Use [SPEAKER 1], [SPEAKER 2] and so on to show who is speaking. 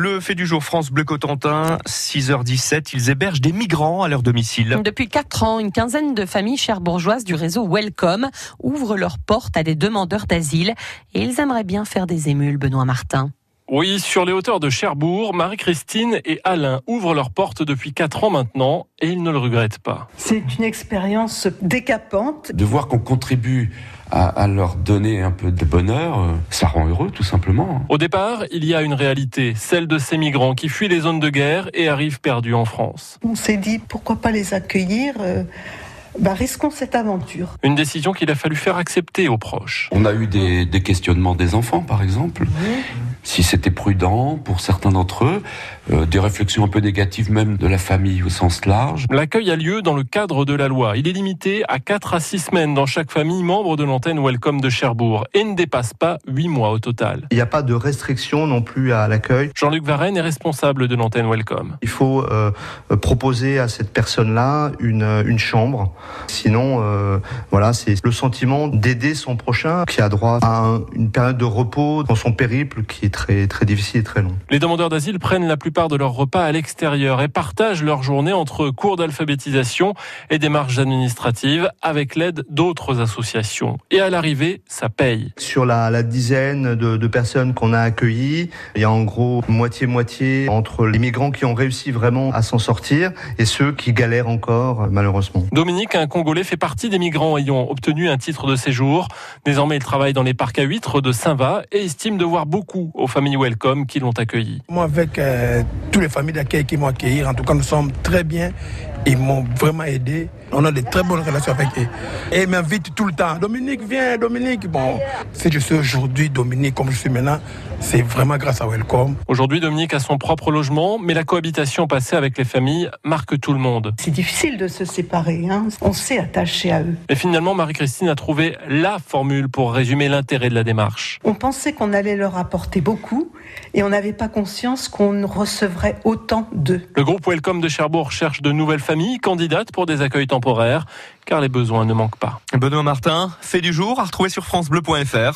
[SPEAKER 1] Le fait du jour France Bleu Cotentin, 6h17, ils hébergent des migrants à leur domicile.
[SPEAKER 2] Depuis 4 ans, une quinzaine de familles cherbourgeoises du réseau Welcome ouvrent leurs portes à des demandeurs d'asile et ils aimeraient bien faire des émules, Benoît Martin.
[SPEAKER 3] Oui, sur les hauteurs de Cherbourg, Marie-Christine et Alain ouvrent leurs portes depuis 4 ans maintenant et ils ne le regrettent pas.
[SPEAKER 4] C'est une expérience décapante.
[SPEAKER 5] De voir qu'on contribue à, leur donner un peu de bonheur, ça rend heureux tout simplement.
[SPEAKER 3] Au départ, il y a une réalité, celle de ces migrants qui fuient les zones de guerre et arrivent perdus en France.
[SPEAKER 4] On s'est dit pourquoi pas les accueillir euh, bah, risquons cette aventure.
[SPEAKER 3] Une décision qu'il a fallu faire accepter aux proches.
[SPEAKER 5] On a eu des, questionnements des enfants, par exemple. Si c'était prudent pour certains d'entre eux, euh, des réflexions un peu négatives même de la famille au sens large.
[SPEAKER 3] L'accueil a lieu dans le cadre de la loi. Il est limité à 4 à 6 semaines dans chaque famille membre de l'antenne Welcome de Cherbourg et ne dépasse pas 8 mois au total.
[SPEAKER 6] Il n'y a pas de restriction non plus à l'accueil.
[SPEAKER 3] Jean-Luc Varenne est responsable de l'antenne Welcome.
[SPEAKER 6] Il faut euh, proposer à cette personne-là une, une chambre Sinon, euh, voilà, c'est le sentiment d'aider son prochain qui a droit à une période de repos dans son périple qui est très très difficile et très long.
[SPEAKER 3] Les demandeurs d'asile prennent la plupart de leurs repas à l'extérieur et partagent leur journée entre cours d'alphabétisation et démarches administratives avec l'aide d'autres associations. Et à l'arrivée, ça paye.
[SPEAKER 6] Sur la, la dizaine de, de personnes qu'on a accueillies, il y a en gros moitié-moitié entre les migrants qui ont réussi vraiment à s'en sortir et ceux qui galèrent encore malheureusement.
[SPEAKER 3] Dominique, un Congolais, fait partie des migrants ayant obtenu un titre de séjour. Désormais, il travaille dans les parcs à huîtres de Saint-Va et estime de voir beaucoup aux familles Welcome qui l'ont accueilli.
[SPEAKER 7] Moi, avec euh, toutes les familles d'accueil qui m'ont accueilli, en tout cas, nous sommes très bien. Ils m'ont vraiment aidé. On a de très bonnes relations avec eux. Et ils m'invitent tout le temps. Dominique, viens, Dominique. Bon, si je suis aujourd'hui Dominique comme je suis maintenant, c'est vraiment grâce à Welcome.
[SPEAKER 3] Aujourd'hui, Dominique a son propre logement, mais la cohabitation passée avec les familles marque tout le monde.
[SPEAKER 4] C'est difficile de se séparer. Hein. On s'est attaché à eux.
[SPEAKER 3] Et finalement, Marie-Christine a trouvé la formule pour résumer l'intérêt de la démarche.
[SPEAKER 4] On pensait qu'on allait leur apporter beaucoup et on n'avait pas conscience qu'on recevrait autant d'eux.
[SPEAKER 3] Le groupe Welcome de Cherbourg cherche de nouvelles familles candidates pour des accueils temporaires, car les besoins ne manquent pas.
[SPEAKER 1] Benoît Martin, fait du jour à retrouver sur francebleu.fr.